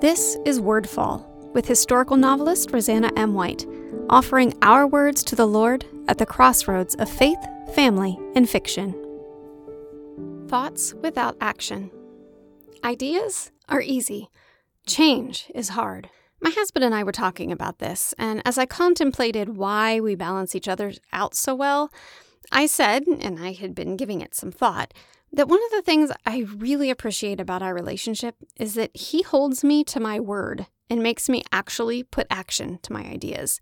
This is Wordfall with historical novelist Roseanna M. White, offering our words to the Lord at the crossroads of faith, family, and fiction. Thoughts without action. Ideas are easy, change is hard. My husband and I were talking about this, and as I contemplated why we balance each other out so well, I said, and I had been giving it some thought, that one of the things I really appreciate about our relationship is that he holds me to my word and makes me actually put action to my ideas.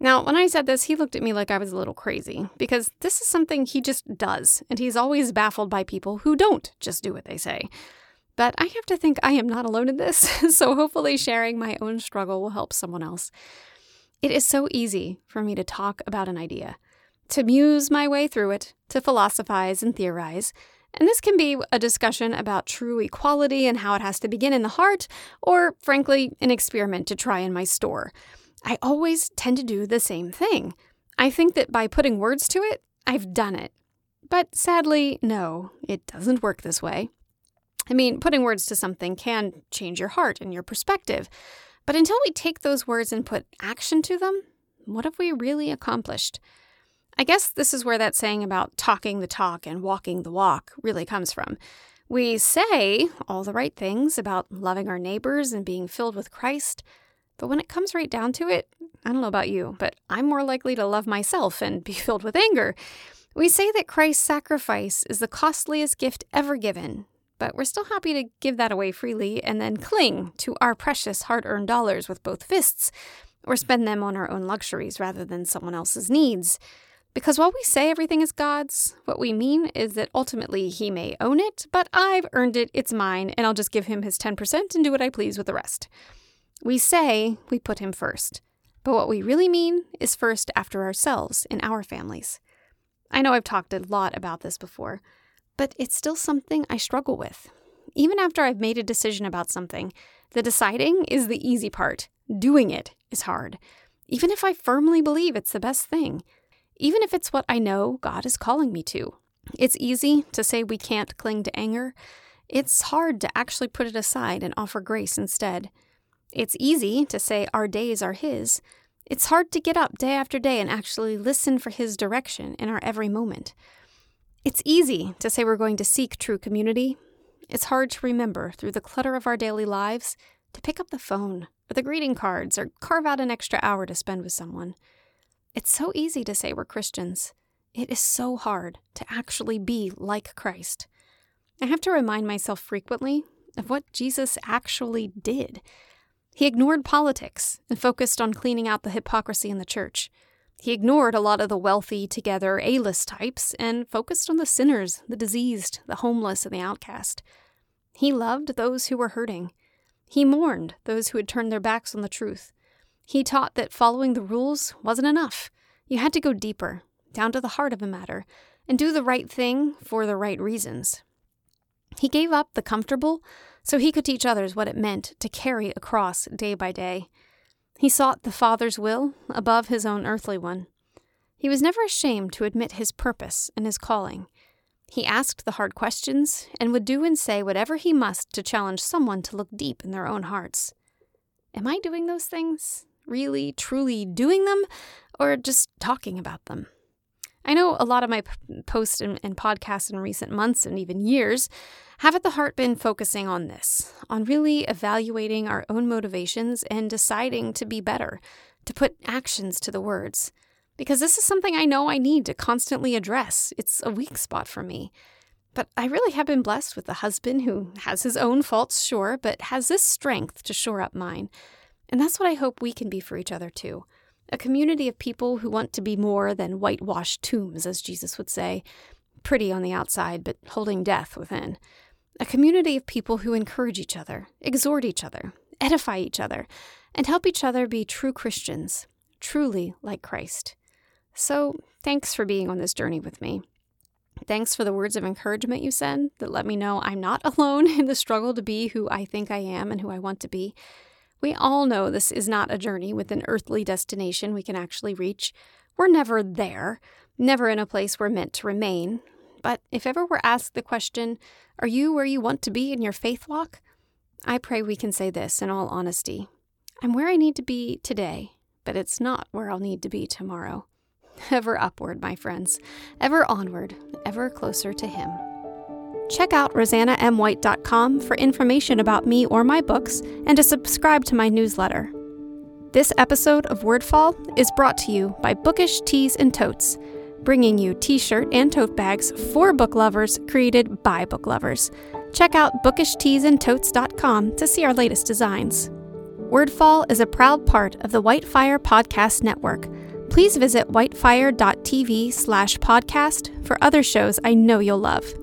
Now, when I said this, he looked at me like I was a little crazy because this is something he just does, and he's always baffled by people who don't just do what they say. But I have to think I am not alone in this, so hopefully sharing my own struggle will help someone else. It is so easy for me to talk about an idea, to muse my way through it, to philosophize and theorize, and this can be a discussion about true equality and how it has to begin in the heart, or frankly, an experiment to try in my store. I always tend to do the same thing. I think that by putting words to it, I've done it. But sadly, no, it doesn't work this way. I mean, putting words to something can change your heart and your perspective. But until we take those words and put action to them, what have we really accomplished? I guess this is where that saying about talking the talk and walking the walk really comes from. We say all the right things about loving our neighbors and being filled with Christ, but when it comes right down to it, I don't know about you, but I'm more likely to love myself and be filled with anger. We say that Christ's sacrifice is the costliest gift ever given, but we're still happy to give that away freely and then cling to our precious hard earned dollars with both fists, or spend them on our own luxuries rather than someone else's needs. Because while we say everything is God's, what we mean is that ultimately He may own it, but I've earned it, it's mine, and I'll just give Him His 10% and do what I please with the rest. We say we put Him first, but what we really mean is first after ourselves in our families. I know I've talked a lot about this before, but it's still something I struggle with. Even after I've made a decision about something, the deciding is the easy part, doing it is hard. Even if I firmly believe it's the best thing, even if it's what I know God is calling me to. It's easy to say we can't cling to anger. It's hard to actually put it aside and offer grace instead. It's easy to say our days are His. It's hard to get up day after day and actually listen for His direction in our every moment. It's easy to say we're going to seek true community. It's hard to remember through the clutter of our daily lives to pick up the phone or the greeting cards or carve out an extra hour to spend with someone. It's so easy to say we're Christians. It is so hard to actually be like Christ. I have to remind myself frequently of what Jesus actually did. He ignored politics and focused on cleaning out the hypocrisy in the church. He ignored a lot of the wealthy, together, A list types and focused on the sinners, the diseased, the homeless, and the outcast. He loved those who were hurting. He mourned those who had turned their backs on the truth. He taught that following the rules wasn't enough. You had to go deeper, down to the heart of a matter, and do the right thing for the right reasons. He gave up the comfortable so he could teach others what it meant to carry a cross day by day. He sought the Father's will above his own earthly one. He was never ashamed to admit his purpose and his calling. He asked the hard questions and would do and say whatever he must to challenge someone to look deep in their own hearts. Am I doing those things? Really, truly doing them or just talking about them. I know a lot of my p- posts and, and podcasts in recent months and even years have at the heart been focusing on this, on really evaluating our own motivations and deciding to be better, to put actions to the words. Because this is something I know I need to constantly address. It's a weak spot for me. But I really have been blessed with a husband who has his own faults, sure, but has this strength to shore up mine. And that's what I hope we can be for each other too. A community of people who want to be more than whitewashed tombs, as Jesus would say, pretty on the outside, but holding death within. A community of people who encourage each other, exhort each other, edify each other, and help each other be true Christians, truly like Christ. So, thanks for being on this journey with me. Thanks for the words of encouragement you send that let me know I'm not alone in the struggle to be who I think I am and who I want to be. We all know this is not a journey with an earthly destination we can actually reach. We're never there, never in a place we're meant to remain. But if ever we're asked the question, Are you where you want to be in your faith walk? I pray we can say this in all honesty I'm where I need to be today, but it's not where I'll need to be tomorrow. Ever upward, my friends, ever onward, ever closer to Him. Check out roseannamwhite.com for information about me or my books and to subscribe to my newsletter. This episode of Wordfall is brought to you by Bookish Tees and Totes, bringing you t shirt and tote bags for book lovers created by book lovers. Check out bookishteesandtotes.com to see our latest designs. Wordfall is a proud part of the Whitefire Podcast Network. Please visit whitefire.tv slash podcast for other shows I know you'll love.